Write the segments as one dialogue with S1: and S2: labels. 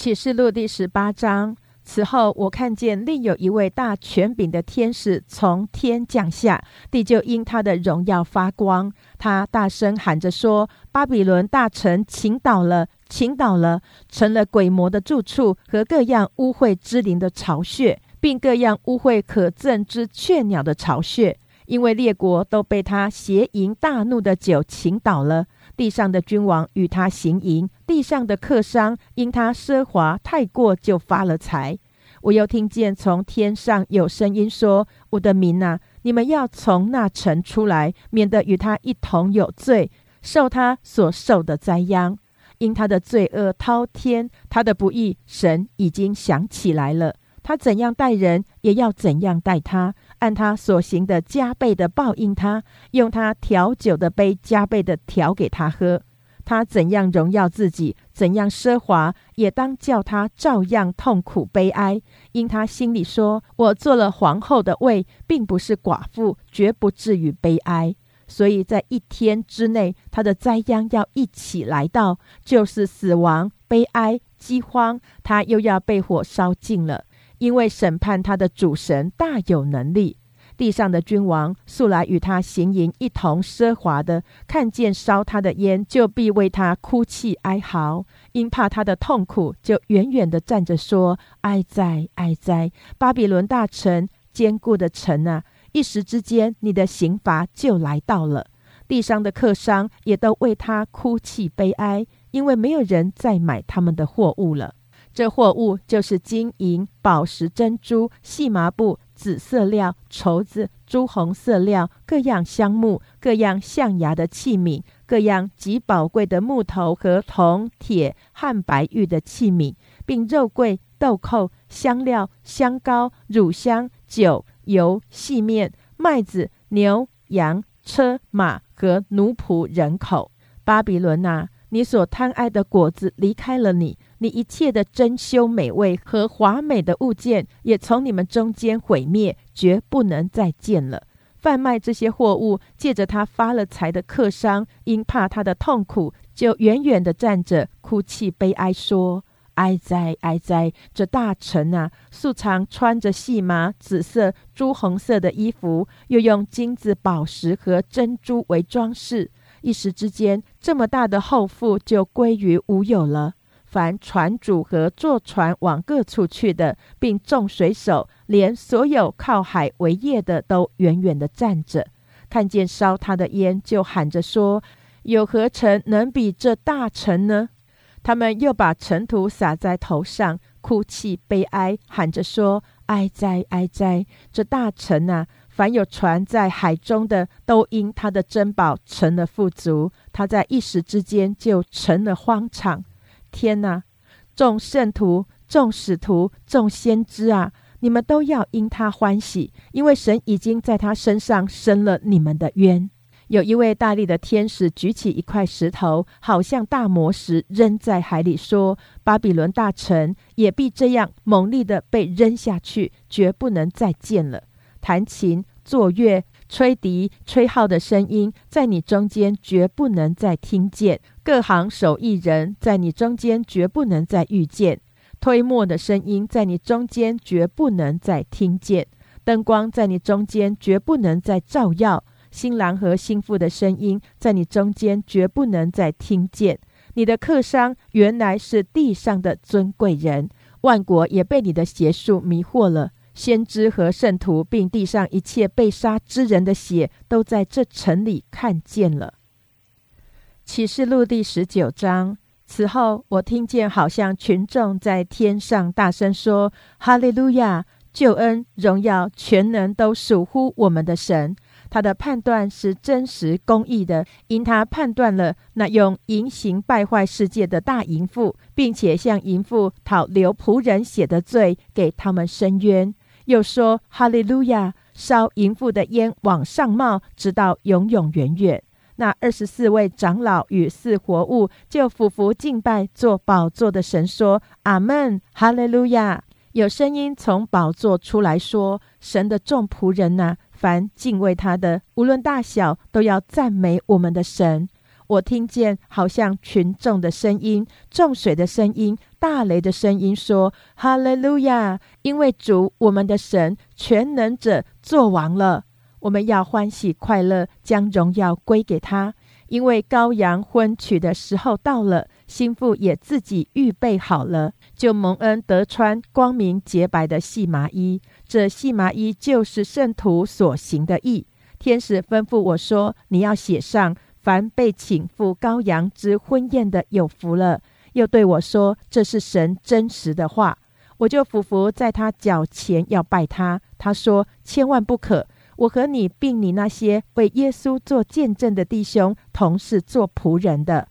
S1: 启示录第十八章。此后，我看见另有一位大权柄的天使从天降下，地就因他的荣耀发光。他大声喊着说：“巴比伦大城倾倒了，倾倒了，成了鬼魔的住处和各样污秽之灵的巢穴，并各样污秽可憎之雀鸟的巢穴。因为列国都被他邪淫大怒的酒倾倒了。”地上的君王与他行淫，地上的客商因他奢华太过就发了财。我又听见从天上有声音说：“我的民啊，你们要从那城出来，免得与他一同有罪，受他所受的灾殃。因他的罪恶滔天，他的不义，神已经想起来了。他怎样待人，也要怎样待他。”按他所行的加倍的报应他，用他调酒的杯加倍的调给他喝。他怎样荣耀自己，怎样奢华，也当叫他照样痛苦悲哀。因他心里说：“我做了皇后的位，并不是寡妇，绝不至于悲哀。”所以在一天之内，他的灾殃要一起来到，就是死亡、悲哀、饥荒，他又要被火烧尽了。因为审判他的主神大有能力，地上的君王素来与他行淫一同奢华的，看见烧他的烟，就必为他哭泣哀嚎；因怕他的痛苦，就远远的站着说：“哀哉，哀哉！巴比伦大臣，坚固的城啊！一时之间，你的刑罚就来到了。地上的客商也都为他哭泣悲哀，因为没有人再买他们的货物了。”这货物就是金银、宝石、珍珠、细麻布、紫色料、绸子、朱红色料、各样香木、各样象牙的器皿、各样极宝贵的木头和铜、铁、汉白玉的器皿，并肉桂、豆蔻、香料、香膏、乳香、酒、油、细面、麦子、牛、羊、车马和奴仆人口。巴比伦啊，你所贪爱的果子离开了你。你一切的珍馐美味和华美的物件，也从你们中间毁灭，绝不能再见了。贩卖这些货物，借着他发了财的客商，因怕他的痛苦，就远远的站着，哭泣悲哀，说：“哀哉，哀哉！这大臣啊，素常穿着细麻、紫色、朱红色的衣服，又用金子、宝石和珍珠为装饰，一时之间，这么大的厚富就归于无有了。”凡船主和坐船往各处去的，并众水手，连所有靠海为业的，都远远的站着，看见烧他的烟，就喊着说：“有何城能比这大城呢？”他们又把尘土撒在头上，哭泣悲哀，喊着说：“哀哉，哀哉！这大城啊，凡有船在海中的，都因他的珍宝成了富足，他在一时之间就成了荒场。”天哪！众圣徒、众使徒、众先知啊，你们都要因他欢喜，因为神已经在他身上伸了你们的冤。有一位大力的天使举起一块石头，好像大魔石，扔在海里，说：“巴比伦大城也必这样猛烈的被扔下去，绝不能再见了。”弹琴、作乐。吹笛、吹号的声音在你中间绝不能再听见；各行手艺人在你中间绝不能再遇见；推磨的声音在你中间绝不能再听见；灯光在你中间绝不能再照耀；新郎和新妇的声音在你中间绝不能再听见。你的客商原来是地上的尊贵人，万国也被你的邪术迷惑了。先知和圣徒，并地上一切被杀之人的血，都在这城里看见了。启示录第十九章。此后，我听见好像群众在天上大声说：“哈利路亚！救恩、荣耀、全能都属乎我们的神。他的判断是真实公义的，因他判断了那用淫行败坏世界的大淫妇，并且向淫妇讨留仆人血的罪，给他们伸冤。”又说：“哈利路亚！烧淫妇的烟往上冒，直到永永远远。”那二十四位长老与四活物就俯伏敬拜做宝座的神，说：“阿门！哈利路亚！”有声音从宝座出来说：“神的众仆人呐，凡敬畏他的，无论大小，都要赞美我们的神。”我听见好像群众的声音、众水的声音、大雷的声音，说：“哈利路亚！因为主我们的神全能者作王了，我们要欢喜快乐，将荣耀归给他。因为羔羊婚娶的时候到了，心腹也自己预备好了，就蒙恩得穿光明洁白的细麻衣。这细麻衣就是圣徒所行的义。天使吩咐我说：你要写上。”凡被请赴羔羊之婚宴的有福了，又对我说：“这是神真实的话。”我就俯伏在他脚前要拜他。他说：“千万不可！我和你并你那些为耶稣做见证的弟兄，同是做仆人的。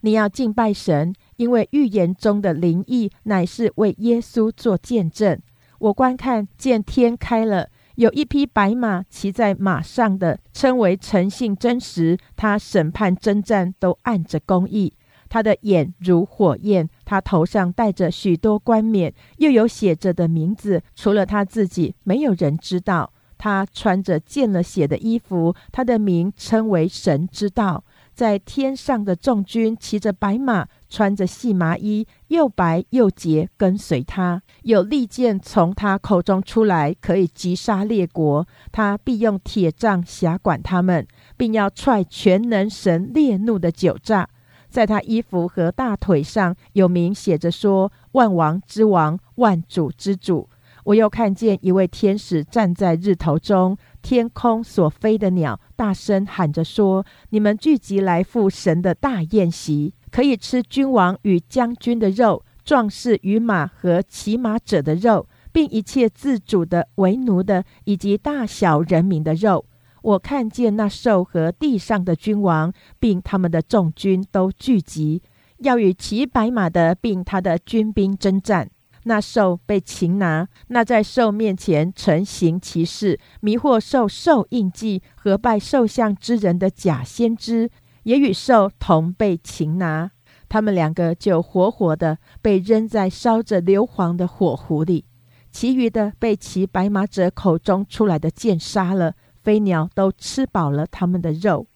S1: 你要敬拜神，因为预言中的灵异乃是为耶稣做见证。”我观看，见天开了。有一匹白马骑在马上的，称为诚信真实。他审判征战都按着公义。他的眼如火焰，他头上戴着许多冠冕，又有写着的名字。除了他自己，没有人知道。他穿着见了血的衣服，他的名称为神之道。在天上的众军骑着白马，穿着细麻衣，又白又洁，跟随他。有利剑从他口中出来，可以击杀列国。他必用铁杖辖管他们，并要踹全能神烈怒的酒炸。在他衣服和大腿上有名写着说：“万王之王，万主之主。”我又看见一位天使站在日头中。天空所飞的鸟大声喊着说：“你们聚集来赴神的大宴席，可以吃君王与将军的肉，壮士与马和骑马者的肉，并一切自主的、为奴的，以及大小人民的肉。”我看见那兽和地上的君王，并他们的众军都聚集，要与骑白马的，并他的军兵征战。那兽被擒拿，那在兽面前成行其事，迷惑兽兽印记和拜兽像之人的假先知，也与兽同被擒拿。他们两个就活活的被扔在烧着硫磺的火湖里，其余的被骑白马者口中出来的剑杀了。飞鸟都吃饱了他们的肉。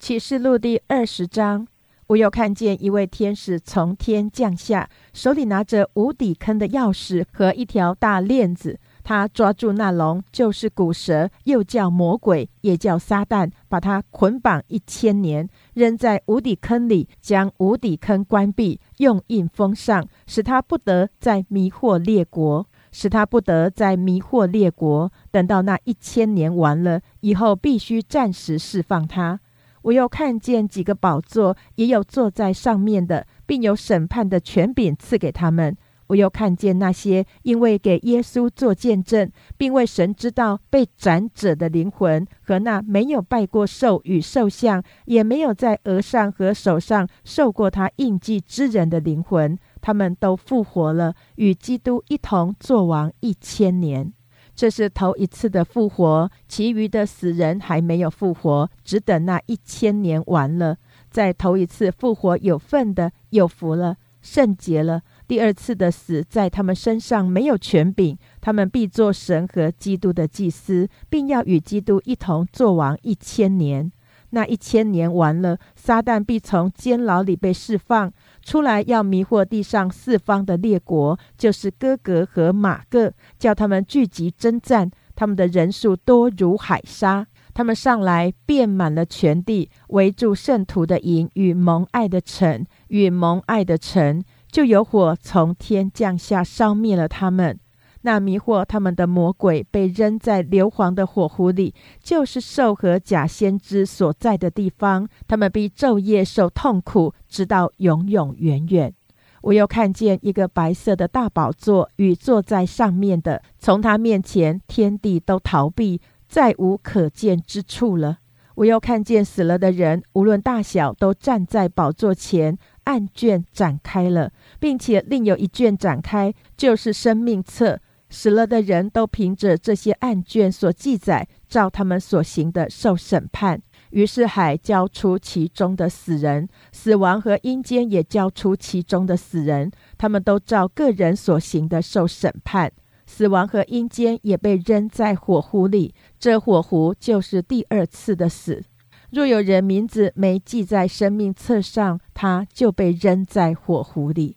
S1: 启示录第二十章。我又看见一位天使从天降下，手里拿着无底坑的钥匙和一条大链子。他抓住那龙，就是古蛇，又叫魔鬼，也叫撒旦，把他捆绑一千年，扔在无底坑里，将无底坑关闭，用印封上，使他不得再迷惑列国，使他不得再迷惑列国。等到那一千年完了以后，必须暂时释放他。我又看见几个宝座，也有坐在上面的，并有审判的权柄赐给他们。我又看见那些因为给耶稣做见证，并为神知道被斩者的灵魂，和那没有拜过兽与兽像，也没有在额上和手上受过他印记之人的灵魂，他们都复活了，与基督一同作王一千年。这是头一次的复活，其余的死人还没有复活，只等那一千年完了，在头一次复活有份的有福了，圣洁了。第二次的死在他们身上没有权柄，他们必做神和基督的祭司，并要与基督一同作王一千年。那一千年完了，撒旦必从监牢里被释放。出来要迷惑地上四方的列国，就是哥格和马各，叫他们聚集征战。他们的人数多如海沙，他们上来遍满了全地，围住圣徒的营与蒙爱的城，与蒙爱的城，就有火从天降下，烧灭了他们。那迷惑他们的魔鬼被扔在硫磺的火湖里，就是兽和假先知所在的地方。他们必昼夜受痛苦，直到永永远远。我又看见一个白色的大宝座与坐在上面的，从他面前天地都逃避，再无可见之处了。我又看见死了的人，无论大小，都站在宝座前，案卷展开了，并且另有一卷展开，就是生命册。死了的人都凭着这些案卷所记载，照他们所行的受审判。于是海交出其中的死人，死亡和阴间也交出其中的死人，他们都照个人所行的受审判。死亡和阴间也被扔在火湖里，这火湖就是第二次的死。若有人名字没记在生命册上，他就被扔在火湖里。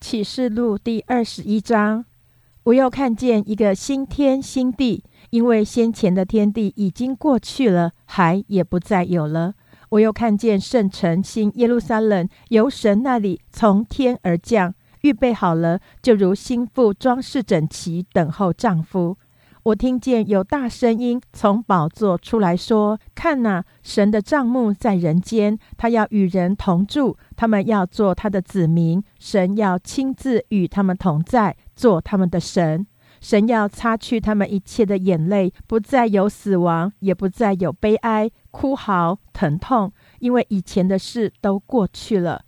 S1: 启示录第二十一章，我又看见一个新天新地，因为先前的天地已经过去了，海也不再有了。我又看见圣城新耶路撒冷由神那里从天而降，预备好了，就如心腹装饰整齐，等候丈夫。我听见有大声音从宝座出来说：“看哪，神的帐幕在人间，他要与人同住，他们要做他的子民，神要亲自与他们同在，做他们的神。神要擦去他们一切的眼泪，不再有死亡，也不再有悲哀、哭嚎、疼痛，因为以前的事都过去了。”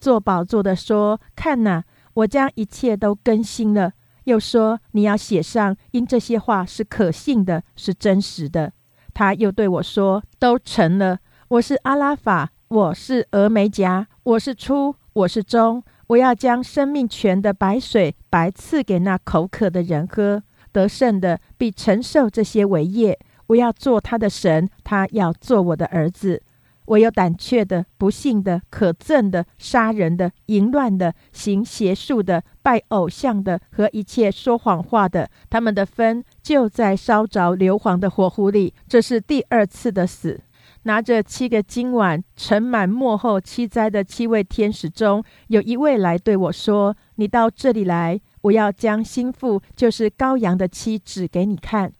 S1: 做宝座的说：“看哪，我将一切都更新了。”又说：“你要写上，因这些话是可信的，是真实的。”他又对我说：“都成了。我是阿拉法，我是峨眉夹，我是初，我是终。我要将生命泉的白水白赐给那口渴的人喝。得胜的必承受这些为业。我要做他的神，他要做我的儿子。”我有胆怯的、不幸的、可憎的、杀人的、淫乱的、行邪术的、拜偶像的和一切说谎话的，他们的分就在烧着硫磺的火湖里。这是第二次的死。拿着七个金碗盛满末后七灾的七位天使中，有一位来对我说：“你到这里来，我要将心腹，就是羔羊的妻指给你看。”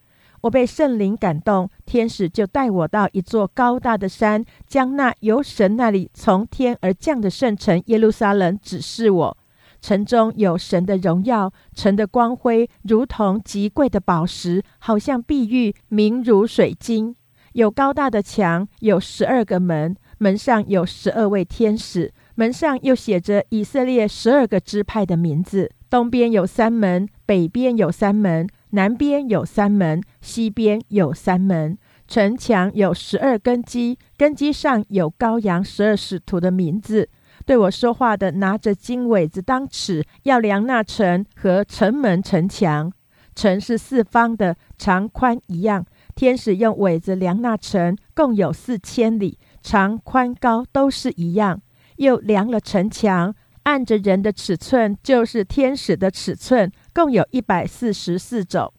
S1: 我被圣灵感动，天使就带我到一座高大的山，将那由神那里从天而降的圣城耶路撒冷指示我。城中有神的荣耀，城的光辉如同极贵的宝石，好像碧玉，明如水晶。有高大的墙，有十二个门，门上有十二位天使，门上又写着以色列十二个支派的名字。东边有三门，北边有三门。南边有三门，西边有三门。城墙有十二根基，根基上有羔羊十二使徒的名字。对我说话的拿着金苇子当尺，要量那城和城门城墙。城是四方的，长宽一样。天使用苇子量那城，共有四千里，长宽高都是一样。又量了城墙。按着人的尺寸，就是天使的尺寸，共有一百四十四种。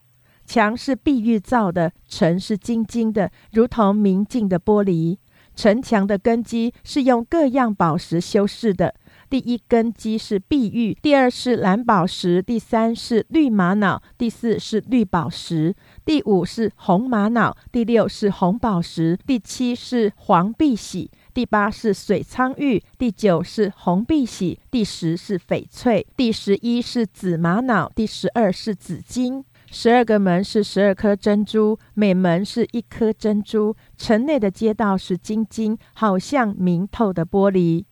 S1: 墙是碧玉造的，城是晶晶的，如同明镜的玻璃。城墙的根基是用各样宝石修饰的。第一根基是碧玉，第二是蓝宝石，第三是绿玛瑙，第四是绿宝石，第五是红玛瑙，第六是红宝石，第七是黄碧玺。第八是水苍玉，第九是红碧玺，第十是翡翠，第十一是紫玛瑙，第十二是紫金。十二个门是十二颗珍珠，每门是一颗珍珠。城内的街道是晶晶，好像明透的玻璃。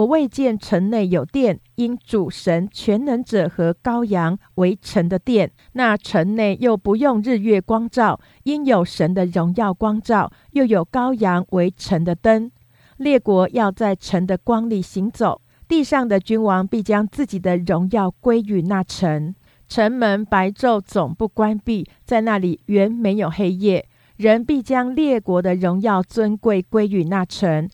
S1: 我未见城内有殿，因主神全能者和羔羊为城的殿。那城内又不用日月光照，因有神的荣耀光照，又有羔羊为城的灯。列国要在城的光里行走，地上的君王必将自己的荣耀归于那城。城门白昼总不关闭，在那里原没有黑夜。人必将列国的荣耀尊贵归于那城。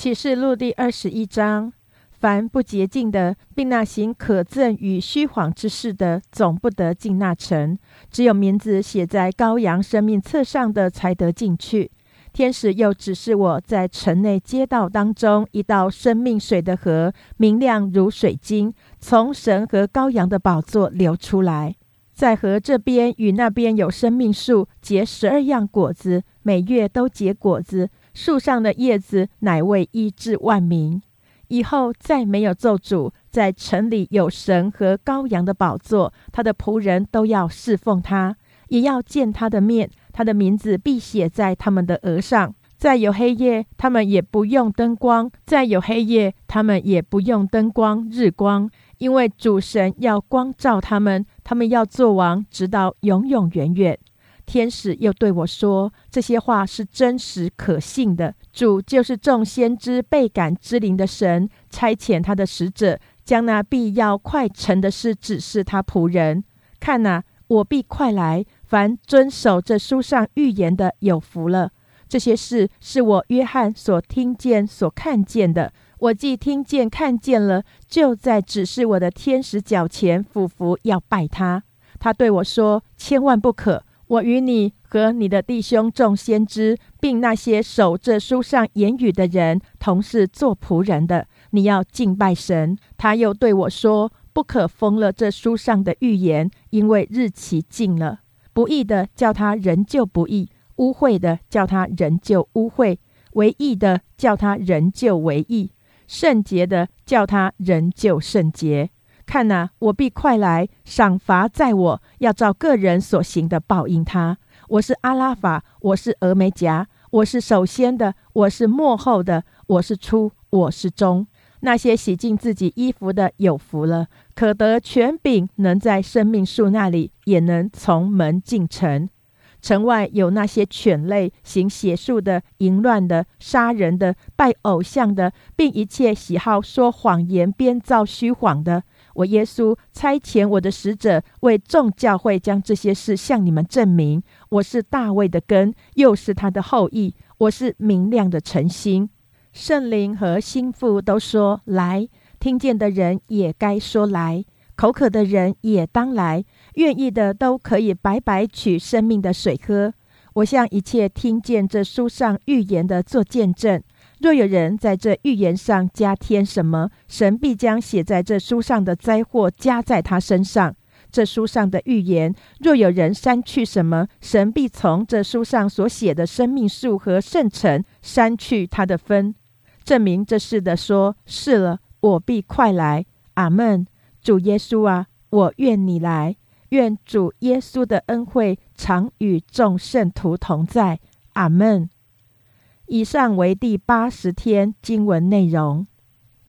S1: 启示录第二十一章：凡不洁净的，并那行可憎与虚谎之事的，总不得进那城；只有名字写在羔羊生命册上的，才得进去。天使又指示我在城内街道当中一道生命水的河，明亮如水晶，从神和羔羊的宝座流出来。在河这边与那边有生命树，结十二样果子，每月都结果子。树上的叶子乃为医治万民。以后再没有咒诅。在城里有神和羔羊的宝座，他的仆人都要侍奉他，也要见他的面。他的名字必写在他们的额上。再有黑夜，他们也不用灯光；再有黑夜，他们也不用灯光、日光，因为主神要光照他们。他们要做王，直到永永远远。天使又对我说：“这些话是真实可信的。主就是众先知倍感之灵的神，差遣他的使者，将那必要快成的事指示他仆人。看呐，我必快来。”凡遵守这书上预言的，有福了。这些事是我约翰所听见、所看见的。我既听见、看见了，就在指示我的天使脚前俯伏，要拜他。他对我说：“千万不可！我与你和你的弟兄众先知，并那些守这书上言语的人，同是做仆人的。你要敬拜神。”他又对我说：“不可封了这书上的预言，因为日期近了。不义的叫他仍旧不义，污秽的叫他仍旧污秽，为义的叫他仍旧为义。”圣洁的叫他仍旧圣洁。看呐，我必快来，赏罚在我，要照个人所行的报应他。我是阿拉法，我是峨眉夹，我是首先的，我是末后的，我是初，我是终。那些洗净自己衣服的有福了，可得权柄，能在生命树那里，也能从门进城。城外有那些犬类、行邪术的、淫乱的、杀人的、拜偶像的，并一切喜好说谎言、编造虚谎的。我耶稣差遣我的使者为众教会将这些事向你们证明。我是大卫的根，又是他的后裔。我是明亮的晨星。圣灵和心腹都说来，听见的人也该说来。口渴的人也当来，愿意的都可以白白取生命的水喝。我向一切听见这书上预言的做见证。若有人在这预言上加添什么，神必将写在这书上的灾祸加在他身上。这书上的预言，若有人删去什么，神必从这书上所写的生命树和圣城删去他的分。证明这事的说：是了，我必快来。阿门。主耶稣啊，我愿你来，愿主耶稣的恩惠常与众圣徒同在。阿门。以上为第八十天经文内容。